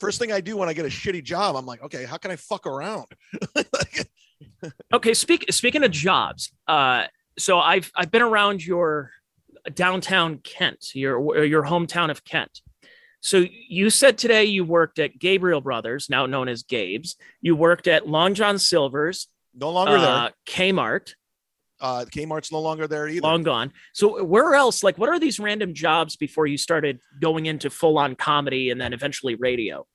first thing I do when I get a shitty job, I'm like, okay, how can I fuck around? Okay, speak speaking of jobs, uh, so I've I've been around your downtown Kent, your your hometown of Kent. So you said today you worked at Gabriel Brothers, now known as Gabe's. You worked at Long John Silver's, no longer uh, Kmart, Uh, Kmart's no longer there either. long gone. So where else? Like, what are these random jobs before you started going into full on comedy and then eventually radio?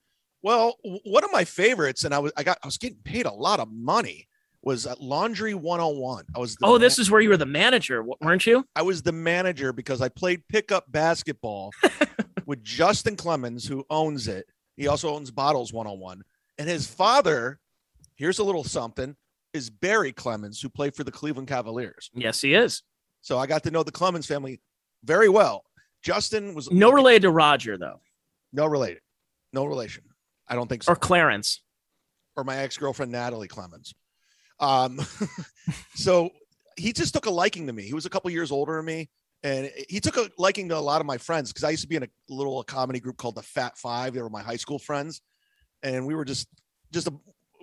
Well, one of my favorites, and I was I got I was getting paid a lot of money, was at Laundry 101. I was the Oh, this is where you were the manager, weren't you? I was the manager because I played pickup basketball with Justin Clemens, who owns it. He also owns Bottles 101, and his father. Here's a little something: is Barry Clemens, who played for the Cleveland Cavaliers. Yes, he is. So I got to know the Clemens family very well. Justin was No related to Roger though, no related, no relation. I don't think so. or Clarence. or my ex-girlfriend Natalie Clemens. Um, so he just took a liking to me. He was a couple years older than me, and he took a liking to a lot of my friends because I used to be in a little comedy group called the Fat Five. They were my high school friends, and we were just just a,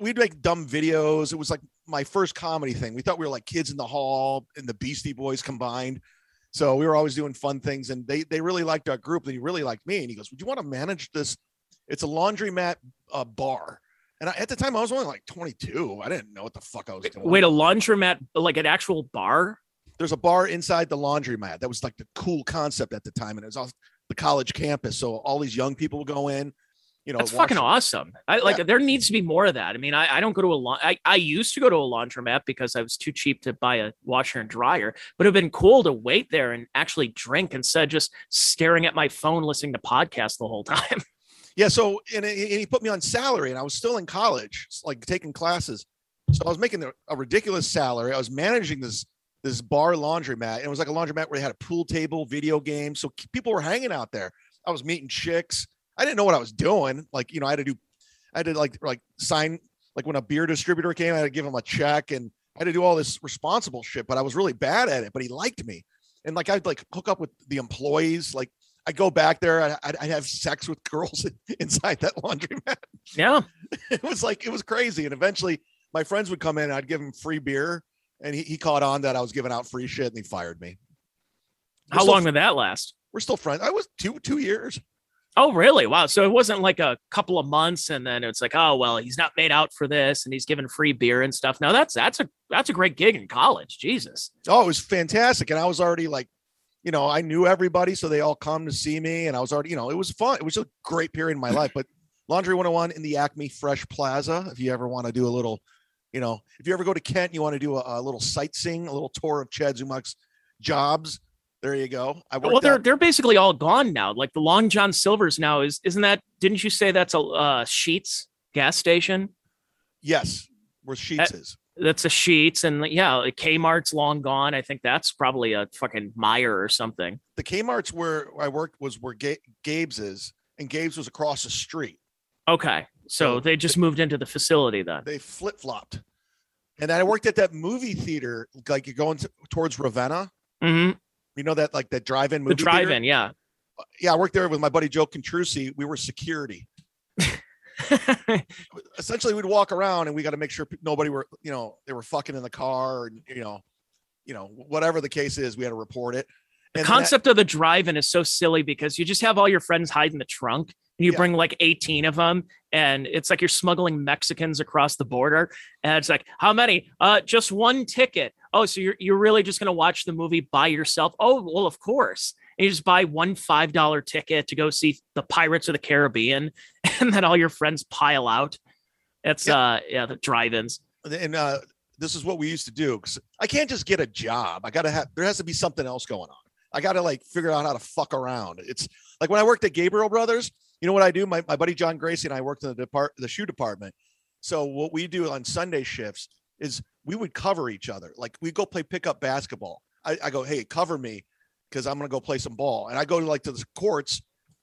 we'd make dumb videos. It was like my first comedy thing. We thought we were like kids in the hall and the Beastie Boys combined. So we were always doing fun things, and they they really liked our group. And he really liked me. And he goes, "Would you want to manage this? It's a laundromat uh, bar." And I, at the time, I was only like 22. I didn't know what the fuck I was doing. Wait, a laundromat, like an actual bar? There's a bar inside the laundromat. That was like the cool concept at the time, and it was off the college campus. So all these young people would go in. You know, That's fucking awesome. I like Yeah. there needs to be more of that. I mean, I, I don't go to a laun- I, I used to go to a laundromat because I was too cheap to buy a washer and dryer, but it'd been cool to wait there and actually drink instead of just staring at my phone listening to podcasts the whole time. Yeah. So and, he- and he put me on salary, and I was still in college, like taking classes. So I was making a, a ridiculous salary. I was managing this this bar laundromat, and it was like a laundromat where they had a pool table, video games. So people were hanging out there. I was meeting chicks. I didn't know what I was doing. Like you know, I had to do, I had to like like sign like when a beer distributor came, I had to give him a check, and I had to do all this responsible shit. But I was really bad at it. But he liked me, and like I'd like hook up with the employees, like. I go back there. I'd, I'd have sex with girls inside that laundromat. yeah. It was like it was crazy. And eventually, my friends would come in. and I'd give him free beer, and he, he caught on that I was giving out free shit, and he fired me. We're How long did that last? We're still friends. I was two two years. Oh, really? Wow. So it wasn't like a couple of months and then it's like, oh well, he's not made out for this and he's given free beer and stuff. No, that's that's a that's a great gig in college. Jesus. Oh, it was fantastic, and I was already like, you know, I knew everybody, so they all come to see me, and I was already, you know, it was fun. It was a great period in my life. But Laundry 101 in the Acme Fresh Plaza, if you ever want to do a little, you know, if you ever go to Kent, and you want to do a, a little sightseeing, a little tour of Chad Zumock's jobs. There you go. I Well, they're out- they're basically all gone now. Like the Long John Silver's now is isn't that? Didn't you say that's a uh, Sheetz gas station? yes, where Sheetz Uh, is. That's a Sheetz, and yeah, like, Kmart's long gone. I think that's probably a fucking Meijer or something. The Kmart's where I worked was where Ga- Gabe's is, and Gabe's was across the street. Okay, so So- they just moved into the facility then. They flip flopped. And then I worked at that movie theater, like you're going to, towards Ravenna. hmm You know that like that drive-in movie. theater? drive-in, yeah. Yeah, I worked there with my buddy Joe Contrusi. We were security. Essentially, we'd walk around and we got to make sure nobody were, you know, they were fucking in the car, and you know, you know, whatever the case is, we had to report it. the And that- concept of the drive-in is so silly because you just have all your friends hide in the trunk and you Yeah. bring like 18 of them and it's like you're smuggling mexicans across the border and it's like how many uh just one ticket oh so you're, you're really just going to watch the movie by yourself oh well of course and you just buy one five dollar ticket to go see the pirates of the caribbean and then all your friends pile out it's Yeah. uh yeah the drive-ins and uh, this is what we used to do. 'cause I can't just get a job. I gotta have. There has to be something else going on. I gotta like figure out how to fuck around. It's like when I worked at Gabriel Brothers. You know what I do? My my buddy John Gracie and I worked in the depart the shoe department. So what we do on Sunday shifts is we would cover each other. Like we go play pickup basketball. I, I go, hey, cover me because I'm gonna go play some ball. And I go to like to the courts,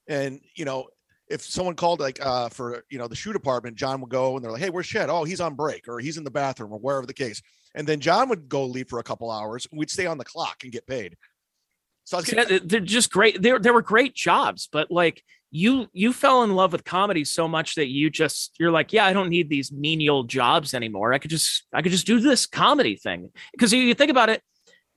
and you know, if someone called like uh for you know the shoe department, John would go and they're like, hey, where's Shed? Oh, he's on break or he's in the bathroom or wherever the case. And then John would go leave for a couple hours. We'd stay on the clock and get paid. So getting, that- they're just great. They they were great jobs, but like you you fell in love with comedy so much that you just you're like, yeah, I don't need these menial jobs anymore. I could just I could just do this comedy thing. Because you think about it,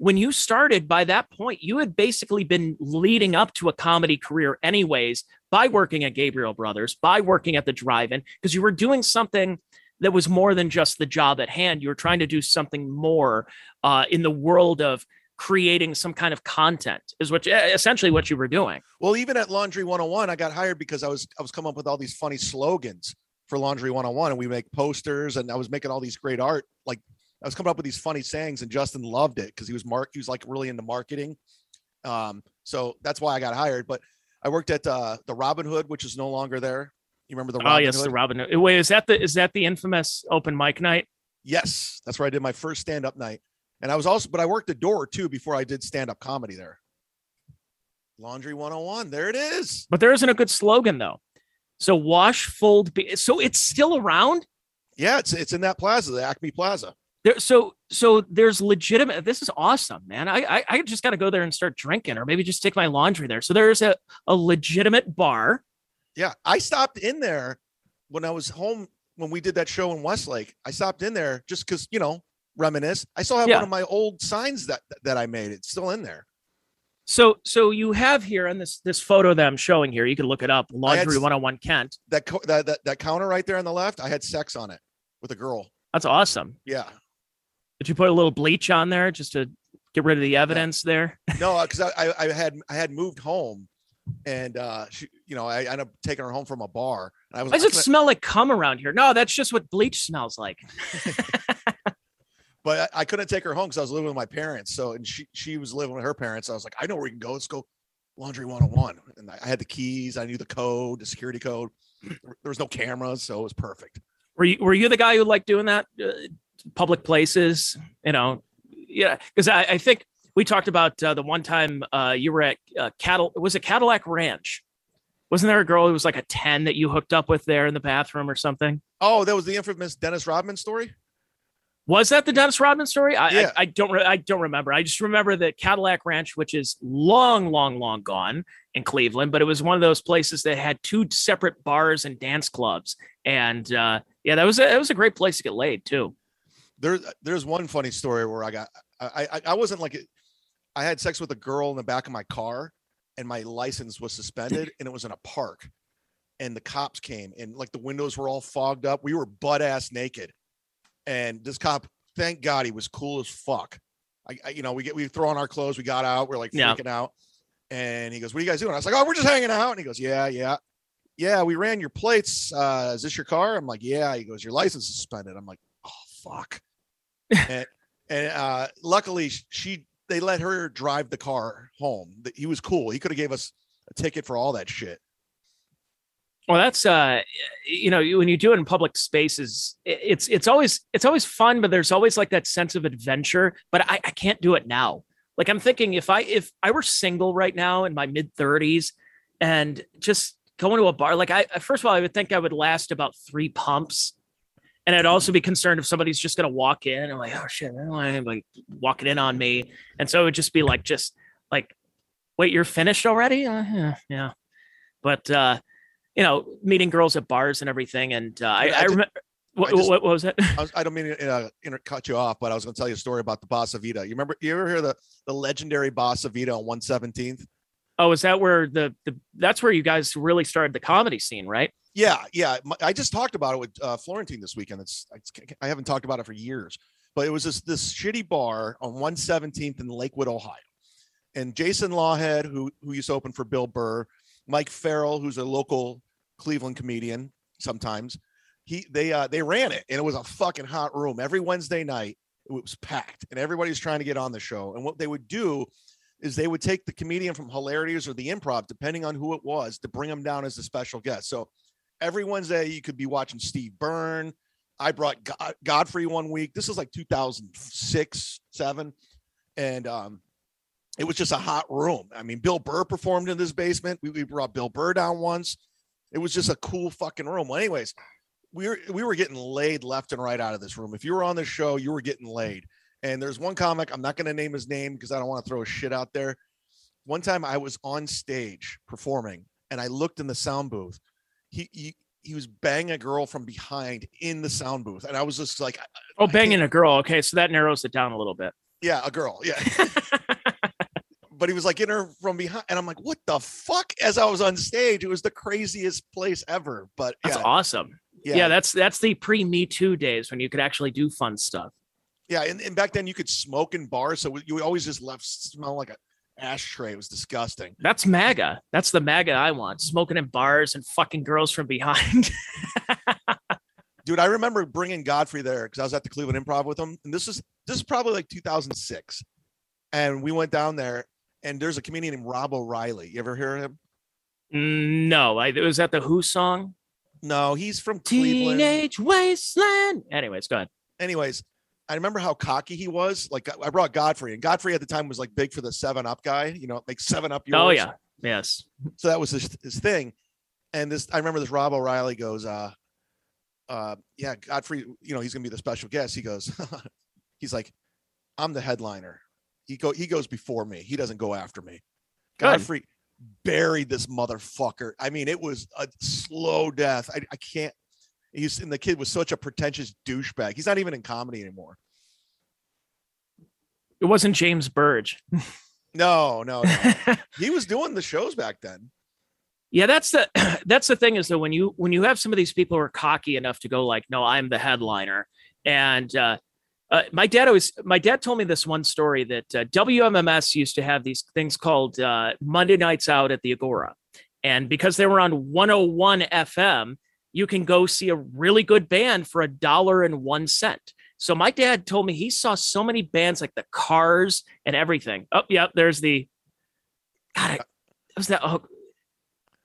when you started, by that point, you had basically been leading up to a comedy career anyways by working at Gabriel Brothers, by working at the drive-in, because you were doing something that was more than just the job at hand. You were trying to do something more uh, in the world of creating some kind of content is what essentially what you were doing. well, even at Laundry 101, I got hired because I was I was coming up with all these funny slogans for Laundry 101, and we make posters, and I was making all these great art. Like I was coming up with these funny sayings, and Justin loved it because he was mark he was like really into marketing. Um, so that's why I got hired. But I worked at uh, the Robin Hood, which is no longer there. You remember the Robin oh yes, Hood? the Robin. Hood. Wait, is that the is that the infamous open mic night? Yes, that's where I did my first stand up night. And I was also, but I worked the door too before I did stand up comedy there. Laundry 101. There it is. But there isn't a good slogan though. So wash, fold, be. So it's still around. Yeah, it's it's in that plaza, the Acme Plaza. There, so so there's legitimate. This is awesome, man. I I, I just got to go there and start drinking, or maybe just take my laundry there. So there's a a legitimate bar. Yeah, I stopped in there when I was home when we did that show in Westlake. I stopped in there just because you know reminisce. I still have Yeah. one of my old signs that that I made. It's still in there. So so you have here on this this photo that I'm showing here. You can look it up. Laundry s- 101 Kent. That co- that, that that counter right there on the left. I had sex on it with a girl. That's awesome. Yeah. Did you put a little bleach on there just to get rid of the evidence there? No, because I, I I had I had moved home, and uh, she, you know, I ended up taking her home from a bar, and I was. Why does I it smell like cum around here? No, that's just what bleach smells like. but I, I couldn't take her home because I was living with my parents. So, and she she was living with her parents. I was like, I know where we can go. Let's go, laundry 101. And I I had the keys. I knew the code, the security code. There was no cameras, so it was perfect. Were you were you the guy who liked doing that? Uh, public places, you know? Yeah, because I, I think we talked about uh, the one time uh, you were at uh, Cattle. Was it Cadillac Ranch? Wasn't there a girl who was like a ten that you hooked up with there in the bathroom or something? Oh, that was the infamous Dennis Rodman story. Was that the Dennis Rodman story? I, Yeah. I, I don't. Re- I don't remember. I just remember that Cadillac Ranch, which is long, long, long gone in Cleveland, but it was one of those places that had two separate bars and dance clubs, and uh, yeah, that was a, that was a great place to get laid too. There, there's one funny story where I got I I, I wasn't like I had sex with a girl in the back of my car, and my license was suspended, and it was in a park, and the cops came, and like the windows were all fogged up. We were butt ass naked, and this cop, thank God, he was cool as fuck. I, I you know, we get we throw on our clothes, we got out, we're like Yeah. freaking out, and he goes, "What are you guys doing?" I was like, "Oh, we're just hanging out," and he goes, "Yeah, yeah." Yeah, we ran your plates. Uh, is this your car? I'm like, yeah. He goes, your license is suspended. I'm like, oh fuck. And and uh, luckily she they let her drive the car home. He was cool. He could have gave us a ticket for all that shit. Well, that's uh, you know, when you do it in public spaces, it's it's always it's always fun, but there's always like that sense of adventure. But I, I can't do it now. Like I'm thinking, if I if I were single right now in my mid 30s and just going to a bar, like I first of all, I would think I would last about three pumps. And I'd also be concerned if somebody's just gonna walk in and like, oh shit, I don't want anybody walking in on me. And so it would just be like, just like, wait, you're finished already? Uh, yeah, yeah. But uh, you know, meeting girls at bars and everything. And uh, I, I I remember. What, just- what, what was it? I, was, I don't mean to uh, cut you off, but I was going to tell you a story about the Bossa Vita. You remember? You ever hear the the legendary Bossa Vita on 117th? Oh, is that where the the that's where you guys really started the comedy scene, right? Yeah, yeah. I just talked about it with uh, Florentine this weekend. It's, it's I haven't talked about it for years, but it was this this shitty bar on 117th in Lakewood, Ohio. And Jason Lawhead, who who used to open for Bill Burr, Mike Farrell, who's a local Cleveland comedian, sometimes he they uh they ran it, and it was a fucking hot room every Wednesday night. It was packed, and everybody's trying to get on the show. And what they would do is they would take the comedian from Hilarities or the Improv, depending on who it was, to bring them down as a special guest. So every Wednesday you could be watching Steve Byrne. I brought God- Godfrey one week. This is like 2006, seven, and um, it was just a hot room. I mean, Bill Burr performed in this basement. We, we brought Bill Burr down once. It was just a cool fucking room. Well, anyways, we were we were getting laid left and right out of this room. If you were on the show, you were getting laid. And there's one comic. I'm not going to name his name because I don't want to throw shit out there. one time I was on stage performing and I looked in the sound booth. He he, he was banging a girl from behind in the sound booth, and I was just like, Oh, banging a girl. Okay, so that narrows it down a little bit. yeah, a girl, yeah. but he was like in her from behind, and I'm like, what the fuck? As I was on stage, it was the craziest place ever. But That's yeah, awesome. yeah, Yeah. that's that's the pre Me Too days when you could actually do fun stuff. Yeah. And, and back then you could smoke in bars, so you always just left smelling like a ashtray. It was disgusting. That's MAGA. That's the MAGA I want. Smoking in bars and fucking girls from behind. dude i remember bringing godfrey there because i was at the cleveland improv with him and this is this is probably like 2006 and we went down there and there's a comedian named rob o'reilly you ever hear of him Mm, no, I, it was at the Who song. no he's from cleveland Teenage Wasteland. Anyways, go ahead. anyways i remember how cocky he was like i brought godfrey and godfrey at the time was like big for the seven up guy you know like seven up yours. Oh yeah, yes. so that was his, his thing. And this i remember this rob o'reilly goes uh uh yeah godfrey you know he's gonna be the special guest. He goes he's like i'm the headliner. He go he goes before me. He doesn't go after me. Good. godfrey buried this motherfucker. I mean it was a slow death. I, I can't he's and the kid was such a pretentious douchebag. He's not even in comedy anymore. It wasn't James Burge. no no, no. he was doing the shows back then. Yeah, that's the that's the thing is that when you when you have some of these people who are cocky enough to go like, no, I'm the headliner, and uh, uh, my dad always my dad told me this one story that uh, WMMS used to have these things called uh, Monday nights out at the Agora, and because they were on 101 FM, you can go see a really good band for a dollar and one cent. So my dad told me he saw so many bands like the Cars and everything. Oh, yeah, there's the God. I, that was that. Oh,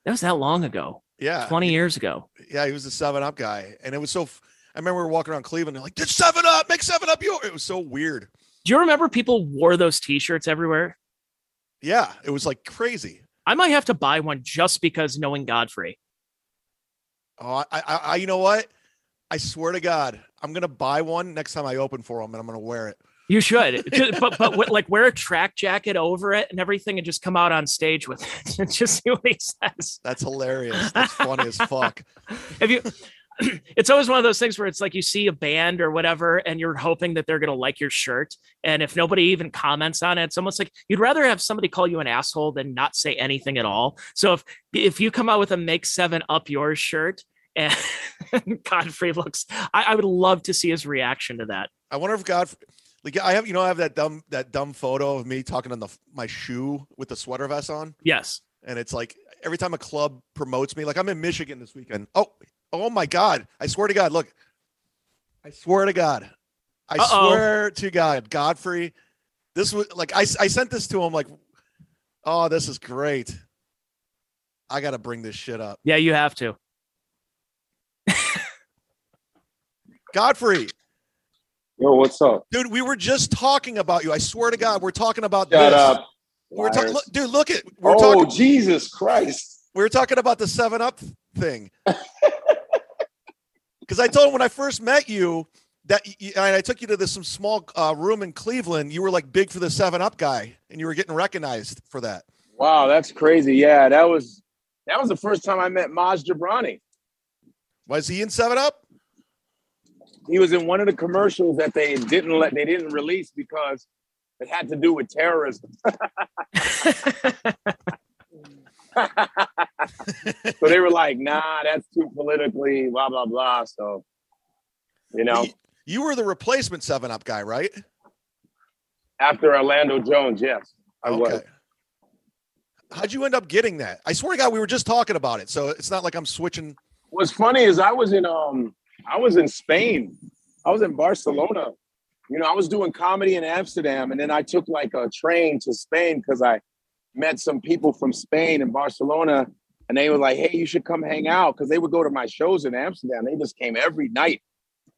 that was that long ago. yeah 20 years ago. Yeah, he was the Seven Up guy, and it was so. I remember we were walking around Cleveland, and like, "Did Seven Up make Seven Up yours?" It was so weird. Do you remember people wore those t-shirts everywhere? Yeah, it was like crazy. I might have to buy one just because knowing Godfrey. Oh, I, I, I, you know what? I swear to God, I'm gonna buy one next time I open for him, and I'm gonna wear it. You should, but but like wear a track jacket over it and everything, and just come out on stage with it and just see what he says. That's hilarious. That's funny as fuck. Have you? It's always one of those things where it's like you see a band or whatever, and you're hoping that they're gonna like your shirt, and if nobody even comments on it, it's almost like you'd rather have somebody call you an asshole than not say anything at all. So if if you come out with a "Make Seven Up Yours" shirt. And Godfrey looks. I, I would love to see his reaction to that. I wonder if God, like, I have, you know, I have that dumb, that dumb photo of me talking on the my shoe with the sweater vest on, Yes. and it's like every time a club promotes me, like I'm in Michigan this weekend. Oh, oh my God! I swear to God, look, I swear to God, I Uh-oh. swear to God, Godfrey, this was like I I sent this to him like, oh, this is great. I got to bring this shit up, Yeah, you have to. Godfrey, Yo, what's up? dude. We were just talking about you. I swear to God, we're talking about Shut this. up. We're talking, liars. dude. Look at we're oh, talking. Jesus Christ. we were talking about the seven up thing because i told him when i first met you that y- y- and i took you to this some small uh, room in cleveland you were like big for the seven up guy and you were getting recognized for that Wow, that's crazy. Yeah, that was that was the first time I met Maz Jobrani. was he in seven up He was in one of the commercials that they didn't let they didn't release because it had to do with terrorism. so they were like, nah, that's too politically, blah, blah, blah. So, you know, you, were the replacement seven up guy right after Orlando Jones, yes, I was. how'd you end up getting that i swear to god we were just talking about it so it's not like i'm switching What's funny is I was in um I was in Spain. I was in Barcelona. You know, I was doing comedy in Amsterdam, and then I took like a train to Spain because I met some people from Spain and Barcelona, and they were like, "Hey, you should come hang out," because they would go to my shows in Amsterdam. They just came every night,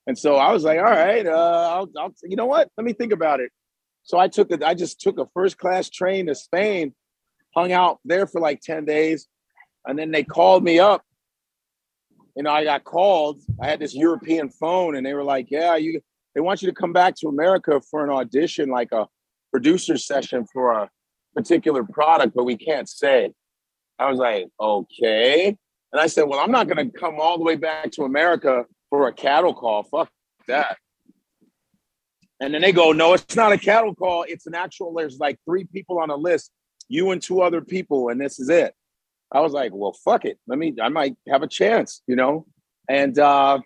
and so I was like, "All right, uh, I'll, I'll, you know what? Let me think about it." So I took it. I just took a first class train to Spain, hung out there for like ten days, and then they called me up you know, I got called. I had this European phone, and they were like, "Yeah, you. They want you to come back to America for an audition, like a producer session for a particular product, but we can't say. I was like, okay. And I said, well, I'm not going to come all the way back to America for a cattle call. Fuck that. And then they go, no, it's not a cattle call. It's an actual, there's like three people on a list, you and two other people, and this is it. I was like, well, fuck it. Let me, I might have a chance, you know? And uh,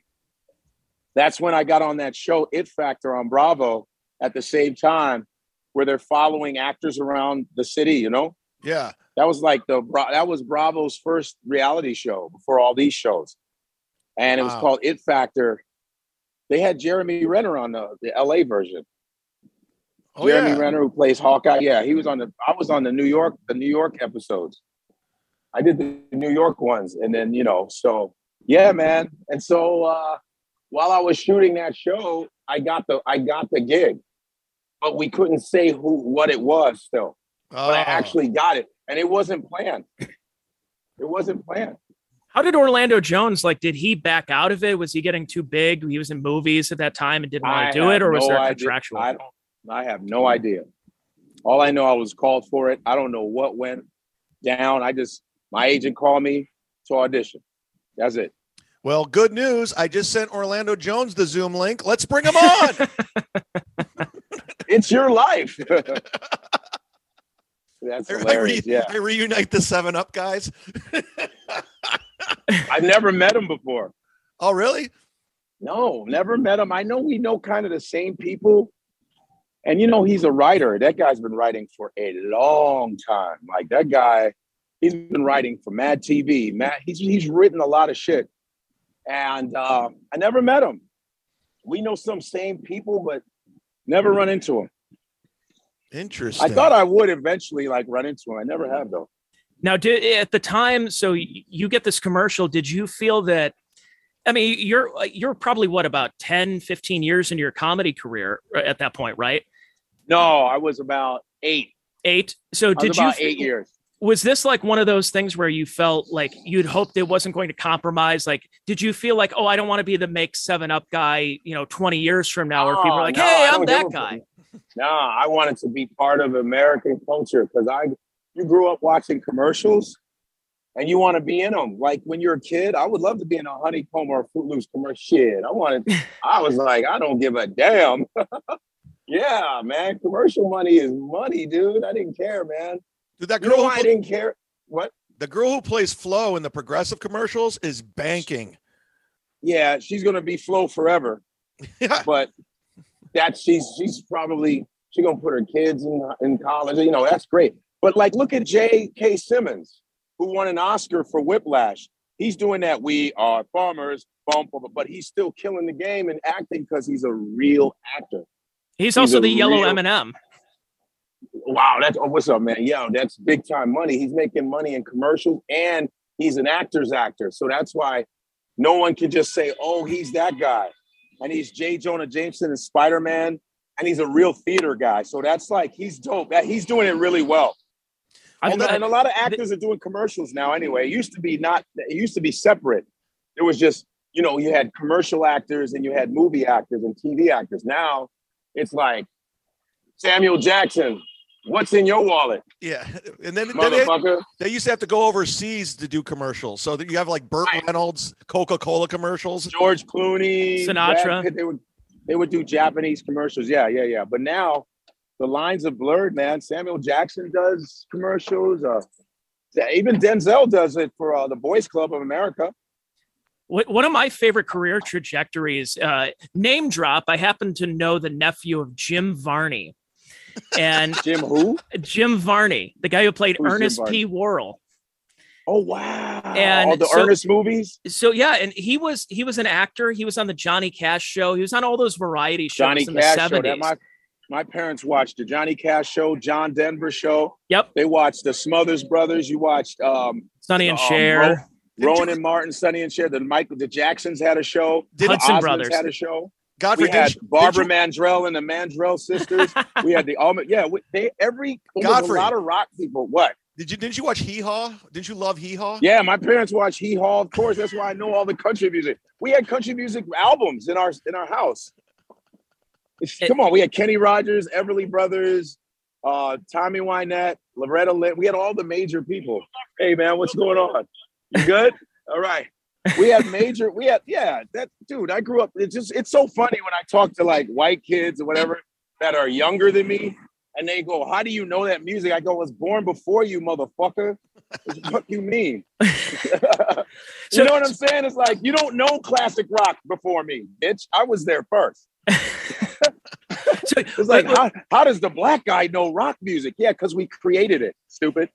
that's when I got on that show, It Factor on Bravo at the same time, where they're following actors around the city, you know? Yeah. That was like the, that was Bravo's first reality show before all these shows. And it was Wow. called It Factor. They had Jeremy Renner on the, the LA version. Oh Jeremy yeah. Renner who plays Hawkeye. Yeah, he was on the. I was on the New York, the New York episodes. I did the New York ones, and then you know, so yeah, man. And so uh, while I was shooting that show, I got the I got the gig, but we couldn't say who what it was still. But I Oh. actually got it, and it wasn't planned. It wasn't planned. How did Orlando Jones like? Did he back out of it? Was he getting too big? He was in movies at that time and didn't want I to do it, have or was there idea. contractual? I don't. I have no idea. All I know, I was called for it. I don't know what went down. I just my agent called me to audition. That's it. Well, good news. I just sent Orlando Jones the Zoom link. Let's bring him on. It's your life. That's I, re- hilarious. Yeah, I reunite the Seven Up guys. I've never met him before. Oh, really? No, never met him. I know we know kind of the same people. And you know, he's a writer. That guy's been writing for a long time. Like that guy, he's been writing for Mad TV. Matt, he's he's written a lot of shit. And uh, I never met him. We know some same people, but never hmm. run into him. Interesting. I thought I would eventually like run into him. I never have though. Now, did eh, at the time, so you get this commercial, did you feel that? I mean, you're uh, you're probably what about 10, 15 years into your comedy career uh, at that point, right? No, I was about eight. Eight. So I was did you about eight years. Was this like one of those things where you felt like you'd hoped it wasn't going to compromise? Like, did you feel like, oh, I don't want to be the make seven up guy, you know, 20 years from now, where people are Oh, like, no, hey, I'm that guy. No, I wanted to be part of American culture because I you grew up watching commercials and you want to be in them. Like when you're a kid, I would love to be in a honeycomb or a Froot Loops commercial. Shit, I wanted. I was like, I don't give a damn. yeah, man, commercial money is money, dude. I didn't care, man. Dude, that You know girl, who, I pl- didn't care? What? the girl who plays Flo in the progressive commercials is banking. Yeah, she's gonna be Flo forever. Yeah. but that she's she's probably she's gonna put her kids in in college. You know, that's great. But like, look at J.K. Simmons, who won an Oscar for Whiplash. He's doing that. We are farmers, bump, bump, but he's still killing the game and acting because he's a real actor. He's He's also a the yellow real- M&M. Wow, that's oh, what's up, man? Yo, that's big time money. He's making money in commercials and he's an actor's actor. So that's why no one can just say, oh, he's that guy. And he's J. Jonah Jameson and Spider Man, and he's a real theater guy. So that's like, he's dope. He's doing it really well. And, and a lot of actors are doing commercials now anyway. It used to be not, it used to be separate. It was just, you know, you had commercial actors and you had movie actors and TV actors. Now it's like Samuel Jackson, what's in your wallet, Yeah. And then, then they, they used to have to go overseas to do commercials. So that you have like Burt Reynolds, Coca Cola commercials. George Clooney, Sinatra. Brad Pitt, they would they would do Japanese commercials. Yeah, yeah, yeah. But now the lines are blurred, man. Samuel Jackson does commercials. Uh, even Denzel does it for uh, the Boys Club of America. One of my favorite career trajectories, uh, name drop. I happen to know the nephew of Jim Varney, and Jim who? Jim Varney, the guy who played Who's Ernest P. Worrell. Oh wow! And all the so- Ernest movies. So yeah, and he was he was an actor. He was on the Johnny Cash show. He was on all those variety shows Johnny in Cash the. Seventies. my my parents watched the Johnny Cash show, John Denver show. Yep, They watched the Smothers Brothers. You watched um, Sonny and um, Cher. Ro- Rowan and Martin, Sonny and Cher. The Michael, the Jacksons had a show. Did- the Hudson Osmonds Brothers. had a show. Godfrey, we had Barbara you- Mandrell and the Mandrell sisters. we had the Almond. Yeah, we, they every there was Godfrey. a lot of rock people. What? Did you didn't you watch Hee Haw? Didn't you love Hee Haw? Yeah, my parents watched Hee Haw. Of course, that's why I know all the country music. We had country music albums in our in our house. It- come on, we had Kenny Rogers, Everly Brothers, uh, Tammy Wynette, Loretta Lynn. We had all the major people. Hey man, what's going on? You good? All right. We had major. We had yeah. That dude. I grew up. It's just it's so funny when I talk to like white kids or whatever that are younger than me, and they go, "How do you know that music?" I go, "I was born before you, motherfucker." What fuck you mean? you So- know what I'm saying? It's like you don't know classic rock before me, bitch. I was there first. So, It's like, how, how does the black guy know rock music? Yeah, because we created it, stupid.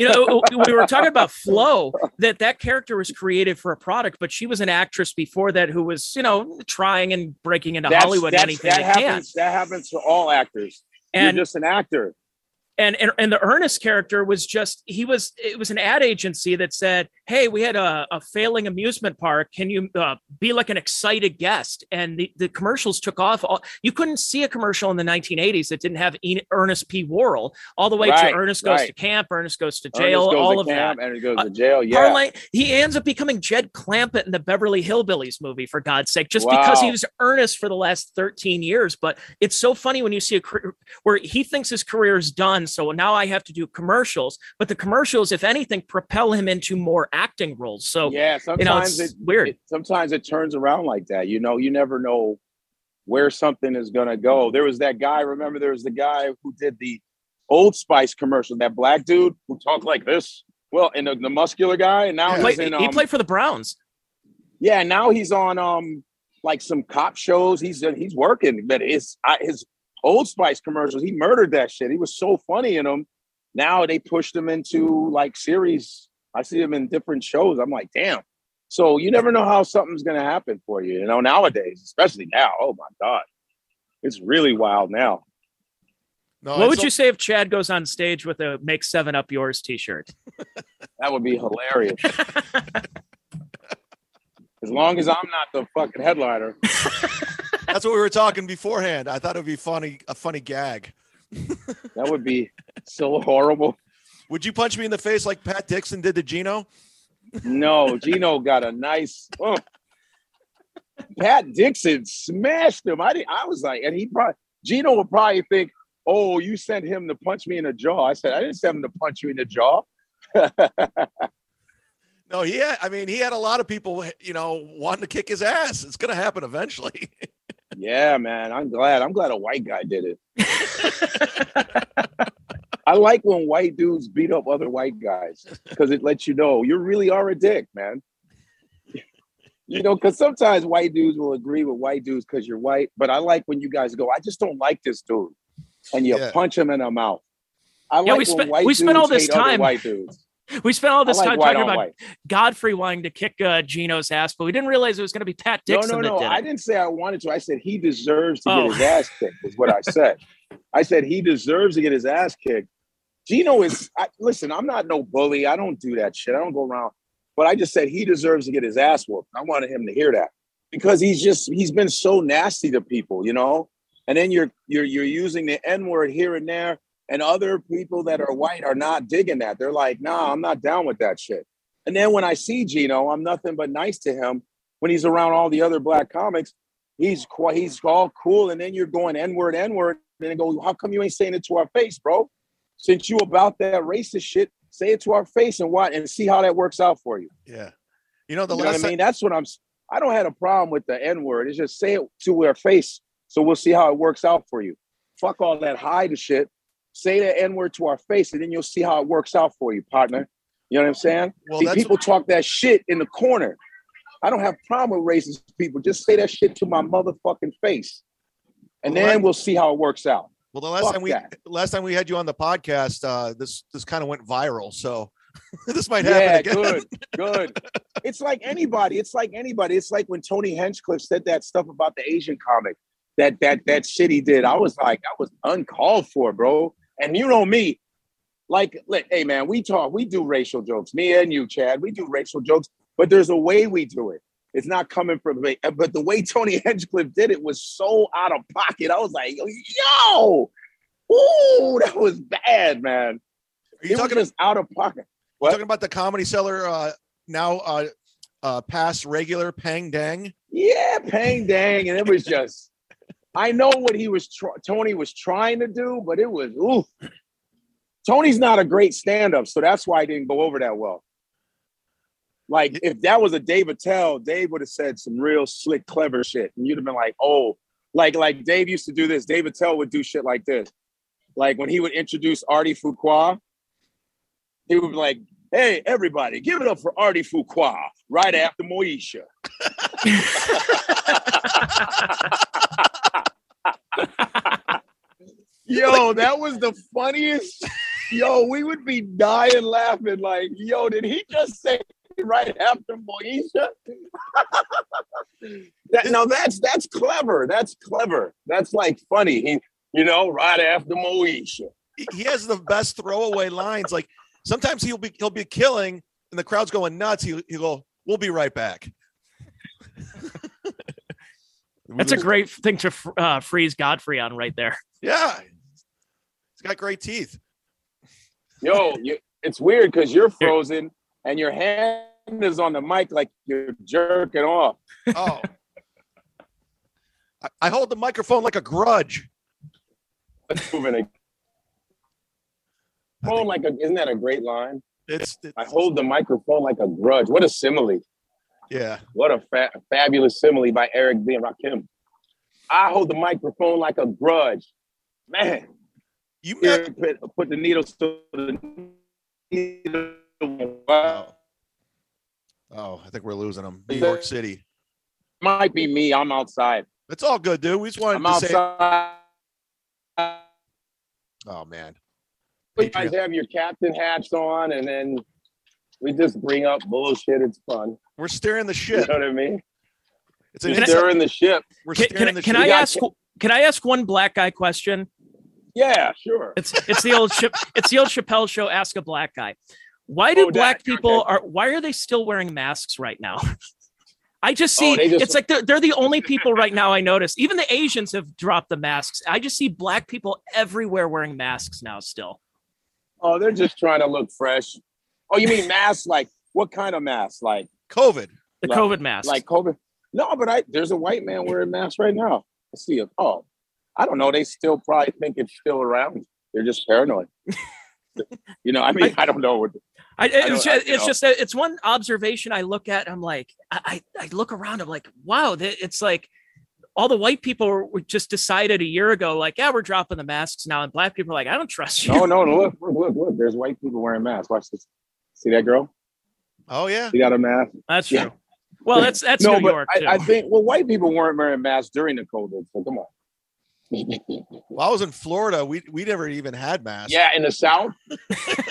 You know, oh, oh, we were talking about Flo, that that character was created for a product, but she was an actress before that who was, you know, trying and breaking into That's- Hollywood that's- anything that happens. can. That happens to all actors. And You're just an actor. And, and and the Ernest character was just he was it was an ad agency that said, "Hey, we had a, a failing amusement park. Can you uh, be like an excited guest?" And the, the commercials took off. All, you couldn't see a commercial in the 1980s that didn't have E- Ernest P. Worrell all the way Right, to Ernest goes to camp, Ernest goes to jail, goes all to of camp, that. goes Uh, to jail. Yeah. Parlay, he ends up becoming Jed Clampett in the Beverly Hillbillies movie, for God's sake, just because he was earnest for the last 13 years. But it's so funny when you see a career where he thinks his career is done. So now I have to do commercials. But the commercials, if anything, propel him into more acting roles. So, yeah, you know, sometimes it's it, weird. it sometimes it turns around like that. You know, you never know where something is gonna go. There was that guy, remember there was the guy who did the Old Spice commercial, that black dude who talked like this. Well, and the, the muscular guy, and now Yeah. he's Play- in he um, played for the Browns. Yeah, now he's on um like some cop shows. He's he's working, but his I, his Old Spice commercials, he murdered that shit. He was so funny in them. Now they pushed him into like series. I see him in different shows. I'm like, damn. So you never know how something's gonna happen for you. You know, nowadays, especially now. Oh my god, it's really wild now. No, what would so- you say if Chad goes on stage with a "Make Seven Up Yours" T-shirt? That would be hilarious. as long as I'm not the fucking headliner. That's what we were talking beforehand. I thought it would be funny, a funny gag. That would be so horrible. Would you punch me in the face like Pat Dixon did to Gino? No, Gino got a nice. Oh. Pat Dixon smashed him. I did, I was like, and he probably Gino would probably think, "Oh, you sent him to punch me in the jaw." I said, "I didn't send him to punch you in the jaw." No, he had, I mean, he had a lot of people, you know, wanting to kick his ass. It's going to happen eventually. yeah, man, I'm glad. I'm glad a white guy did it. I like when white dudes beat up other white guys because it lets you know you really are a dick, man. You know, because sometimes white dudes will agree with white dudes because you're white, but I like when you guys go, I just don't like this dude, and you Yeah. punch him in the mouth. I Yeah, like we spent- we spent all this time white dudes. We spent all this like time talking about white. Godfrey wanting to kick uh, Gino's ass, but we didn't realize it was going to be Pat No, Dixon no, no. that did I didn't say I wanted to. I said he deserves to Oh. get his ass kicked. Is what I said. I said he deserves to get his ass kicked. Gino is. I, listen, I'm not no bully. I don't do that shit. I don't go around. But I just said he deserves to get his ass whooped. I wanted him to hear that because he's just he's been so nasty to people, you know. And then you're you're you're using the N word here and there, and other people that are white are not digging that. They're like, nah, I'm not down with that shit. And then when I see Gino, I'm nothing but nice to him. When he's around all the other black comics, he's quite he's all cool. And then you're going N word, N word, and then go, how come you ain't saying it to our face, bro? Since you about that racist shit, say it to our face and what and see how that works out for you. Yeah. You know, the You know what last I mean? That's what I'm. I don't have a problem with the N word. It's just say it to our face, so we'll see how it works out for you. Fuck all that hide shit. Say the N word to our face, and then you'll see how it works out for you, partner. You know what I'm saying? well, see, people talk that shit in the corner. I don't have problem with racist people. Just say that shit to my motherfucking face, and Well, then that- we'll see how it works out. well, the last fuck time we that. last time we had you on the podcast, uh, this this kind of went viral. So this might Yeah, happen again. good, good. It's like anybody. It's like anybody. It's like when Tony Hinchcliffe said that stuff about the Asian comic. That that that shit he did. I was like, that was uncalled for, bro. And you know me, like, like, hey man, we talk, we do racial jokes. Me and you, Chad, we do racial jokes, but there's a way we do it. It's not coming from me. But the way Tony Hinchcliffe did it was so out of pocket. I was like, yo, ooh, that was bad, man. Are you it talking, was out of pocket. you talking about the Comedy Cellar uh, now uh, uh, past regular Peng Dang? Yeah, Peng Dang, and it was just. I know what he was. Tr- Tony was trying to do, but it was ooh. Tony's not a great stand-up, so that's why I didn't go over that well. Like if that was a Dave Attell, Dave would have said some real slick, clever shit, and you'd have been like, "Oh, like like Dave used to do this. Dave Attell would do shit like this. Like when he would introduce Artie Fuqua, he would be like, "Hey, everybody, give it up for Artie Fuqua right after Moesha." Yo, that was the funniest. Yo, we would be dying laughing. Like, yo, did he just say right after Moesha? that, no, that's that's clever. That's clever. That's like funny. He, you know, right after Moesha. He- He has the best throwaway lines. Like sometimes he'll be he'll be killing, and the crowd's going nuts. He'll, he'll go, "We'll be right back." That's a great thing to uh, freeze Godfrey on right there. yeah. He's got great teeth. Yo, you, it's weird because you're frozen and your hand is on the mic like you're jerking off. Oh. I, I hold the microphone like a grudge. Moving a I phone like a isn't that a great line? it's, it's I hold the microphone like a grudge. What a simile. yeah. What a fa- fabulous simile by Eric B. Rakim. I hold the microphone like a grudge. Man, You met put, put the needle to the needle. Oh. oh, I think we're losing them. New York City. Might be me. I'm outside. It's all good, dude. We just wanted I'm to say. Oh man. You guys have your captain hats on, and then we just bring up bullshit. It's fun. We're steering the ship. You know what I mean? It's an You're inside, steering the ship. we're Can, steering can, the can ship. I We got ask? Can I ask one black guy question? Yeah, sure. It's it's the old Chap- it's the old Chappelle show. Ask a black guy. Why do Oh, black that- people okay. are? Why are they still wearing masks right now? I just Oh, see they just- it's like they're, they're the only people right now I notice. Even the Asians have dropped the masks. I just see black people everywhere wearing masks now. Still, Oh, they're just trying to look fresh. Oh, you mean masks? Like what kind of mask? Like COVID. the Like- COVID masks. like COVID? No, but I there's a white man wearing a mask right now. I see him. Oh, I don't know. They still probably think it's still around. They're just paranoid. you know, I mean, I, don't know what. I, don't- it's I- just, it's just that it's one observation I look at. I'm like, I, I I look around. I'm like, wow, it's like all the white people were, were just decided a year ago, like, yeah, we're dropping the masks now, and black people are like, I don't trust you. No, no, no. Look, look, look, look. There's white people wearing masks. Watch this. See that girl? Oh yeah. She got a mask. That's true. Yeah. Well, that's that's no, New but York I, too. I think well, white people weren't wearing masks during the COVID. So come on. Well, I was in Florida. We we never even had masks. yeah, in the South,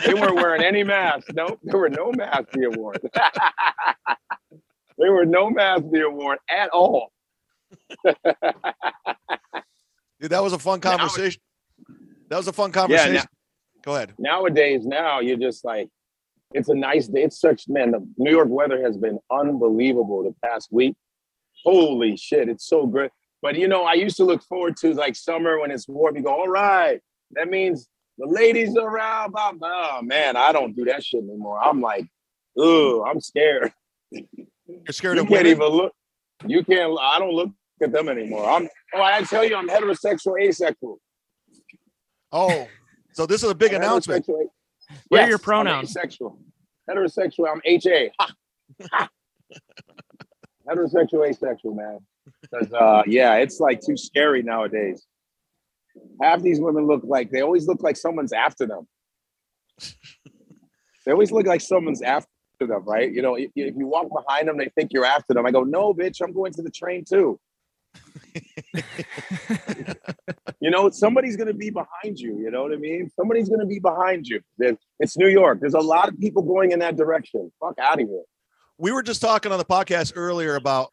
they weren't wearing any masks. No, there were no masks being worn. there were no masks being worn at all. Dude, that was a fun Now- conversation. That was a fun conversation. Yeah, Go ahead. Nowadays, now you're just like, it's a nice day. It's such man. The New York weather has been unbelievable the past week. Holy shit, it's so good. But you know, I used to look forward to like summer when it's warm. You go, all right, that means the ladies are around. Blah, blah. Oh man, I don't do that shit anymore. I'm like, oh, I'm scared. You're scared of You of can't women. even look. You can't. I don't look at them anymore. I'm. Oh, I tell you, I'm heterosexual, asexual. Oh, so this is a big announcement. What are your I'm pronouns? asexual. Heterosexual. I'm. Ha. Heterosexual, asexual, man. 'Cause, uh, yeah, it's like too scary nowadays. Half these women look like they always look like someone's after them. They always look like someone's after them, right? You know, if, if you walk behind them, they think you're after them. I go, no, bitch, I'm going to the train too. You know, somebody's going to be behind you. You know what I mean? Somebody's going to be behind you. It's New York. There's a lot of people going in that direction. Fuck out of here. we were just talking on the podcast earlier about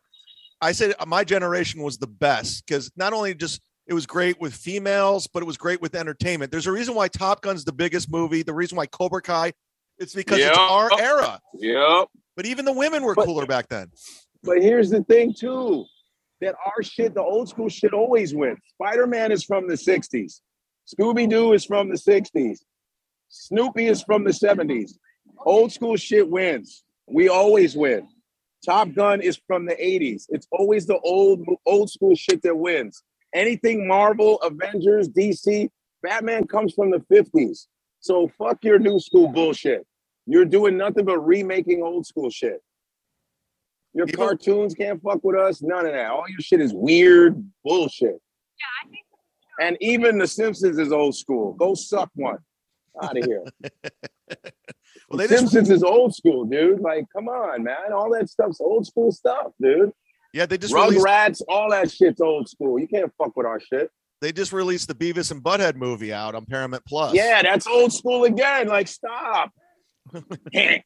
I said uh, my generation was the best because not only just it was great with females, but it was great with entertainment. There's a reason why Top Gun's the biggest movie. The reason why Cobra Kai, it's because it's our era. Yep. But even the women were But- cooler back then. But here's the thing, too that our shit, the old school shit, always wins. Spider Man is from the 60s, Scooby Doo is from the 60s, Snoopy is from the 70s. Old school shit wins. We always win. Top Gun is from the 80s. It's always the old old school shit that wins. Anything Marvel, Avengers, DC, Batman comes from the 50s. So fuck your new school bullshit. You're doing nothing but remaking old school shit. Your People- cartoons can't fuck with us. None of that. All your shit is weird bullshit. Yeah, I think. And even The Simpsons is old school. Go suck one. Out of here. Well, they the Simpsons is old school, dude. Like, come on, man. All that stuff's old school stuff, dude. yeah they just released Rugrats, all that shit's old school. You can't fuck with our shit. they just released the Beavis and Butthead movie out on Paramount Plus. Yeah, that's old school again. Like, stop. yeah,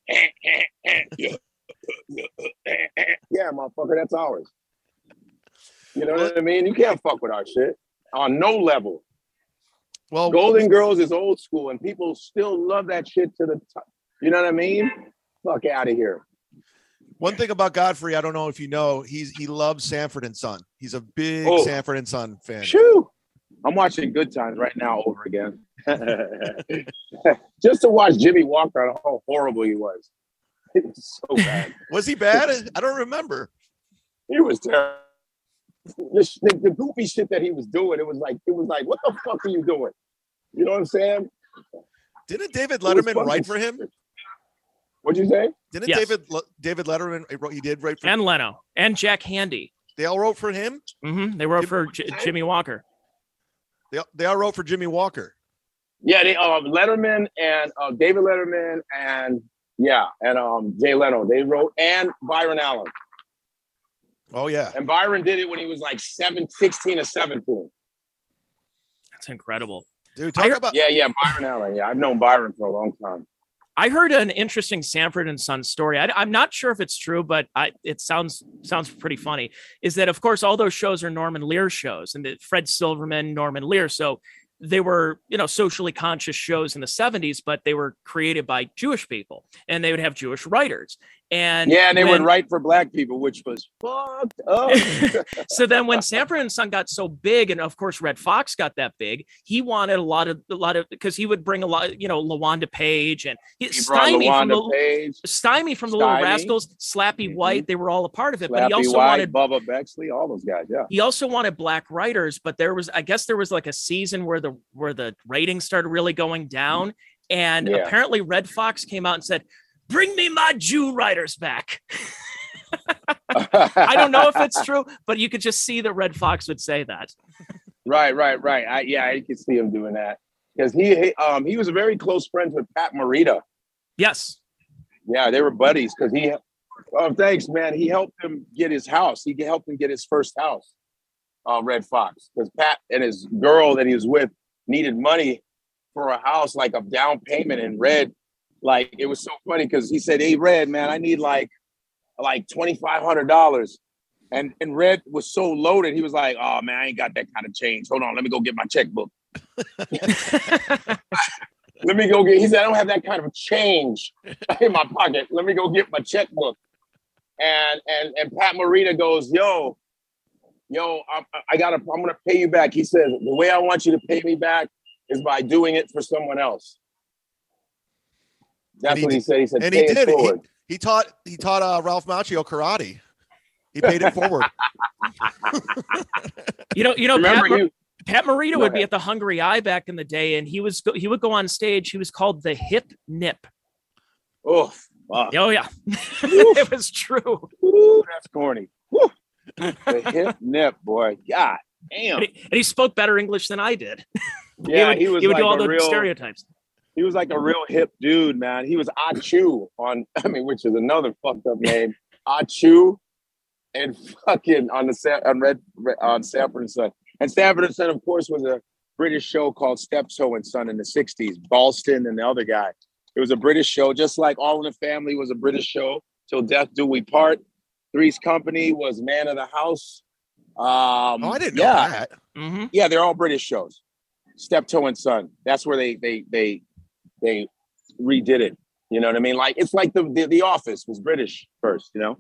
motherfucker, that's ours. You know what I mean? You can't fuck with our shit on no level. Well, Golden Girls is old school, and people still love that shit to the top. You know what I mean? Fuck out of here. one thing about Godfrey, I don't know if you know, he's he loves Sanford and Son. He's a big Oh. Sanford and Son fan. Shoo! I'm watching Good Times right now over again. Just to watch Jimmie Walker and how horrible he was. It was so bad. Was he bad? I don't remember. He was terrible. The, the, the goofy shit that he was doing, it was like, it was like, what the fuck are you doing? You know what I'm saying? Didn't David Letterman write for him? Stupid. What'd you say? Didn't Yes. David David Letterman he wrote- he did write for And Leno and Jack Handey. they all wrote for him? hmm They wrote Jim- for J- Jimmie Walker. They, they all wrote for Jimmie Walker. Yeah, they um Letterman and uh, David Letterman and yeah, and um Jay Leno. They wrote and Byron Allen. Oh yeah. And Byron did it when he was like seven, 16 or 17. That's incredible. Dude, talk heard- about Yeah, yeah, Byron Allen. Yeah, I've known Byron for a long time. I heard an interesting Sanford and Son story. I, am not sure if it's true, but I, it sounds sounds pretty funny. Is that of course all those shows are Norman Lear shows, and that Fred Silverman, Norman Lear. So they were you know socially conscious shows in the 70s, but they were created by Jewish people, and they would have Jewish writers. And Yeah, and they when- would write for black people, which was fucked up. so then when Sanford and Son got so big, and of course Redd Foxx got that big, he wanted a lot of a lot of because he would bring a lot, you know, LaWanda Page and he, he Stymie from the Page, Stymie from the Little Rascals, Slappy Mhm. White, they were all a part of it. but he also White, wanted Bubba Bexley, all those guys. Yeah. he also wanted black writers, but there was I guess there was like a season where the where the ratings started really going down. And Yeah. apparently Redd Foxx came out and said, Bring me my Jew writers back. I don't know if it's true, but you could just see that Redd Foxx would say that. right, right, right. I, yeah, I can see him doing that because he, he um he was a very close friends with Pat Morita. Yes. Yeah, they were buddies because he. Oh, thanks, man. He helped him get his house. He helped him get his first house. Uh, Redd Foxx, because Pat and his girl that he was with needed money for a house, like a down payment. And Red, like, it was so funny because he said, "Hey, Red, man, I need like, like twenty five hundred dollars." And and Red was so loaded, he was like, "Oh man, I ain't got that kind of change. Hold on, let me go get my checkbook. Let me go get." He said, "I don't have that kind of change in my pocket. Let me go get my checkbook." And and and Pat Morita goes, "Yo, yo, I, I gotta, I'm gonna pay you back." He says, "The way I want you to pay me back is by doing it for someone else." That's And he what he said. He said, and he did. He- He taught he taught uh, Ralph Macchio karate. He paid it forward. You know, you know, Pat, Remember, Mar- you Pat Morita Go would be at the hungry i back in the day, and he was he would go on stage. He was called the Hip Nip. oh, fuck. Oh yeah, it was true. Woo, that's corny. Woo. the hip nip, boy. God damn. And he, and he spoke better English than I did. Yeah, he would, was he would like do all the real, stereotypes. He was like a real hip dude, man. He was Achu on, I mean, which is another fucked up name. Achu and fucking on the Sa- on Red on Sanford and Son. And Sanford and Son, of course, was a British show called Steptoe and Son in the 60s. Balston and the other guy. It was a British show, just like All in the Family was a British show. Till Death Do We Part. Three's Company was Man of the House. Um, Oh, I didn't know yeah, that. hmm yeah, they're all British shows. Steptoe and Son. That's where they they they they redid it. You know what I mean? Like it's like the the, the Office was British first. You know.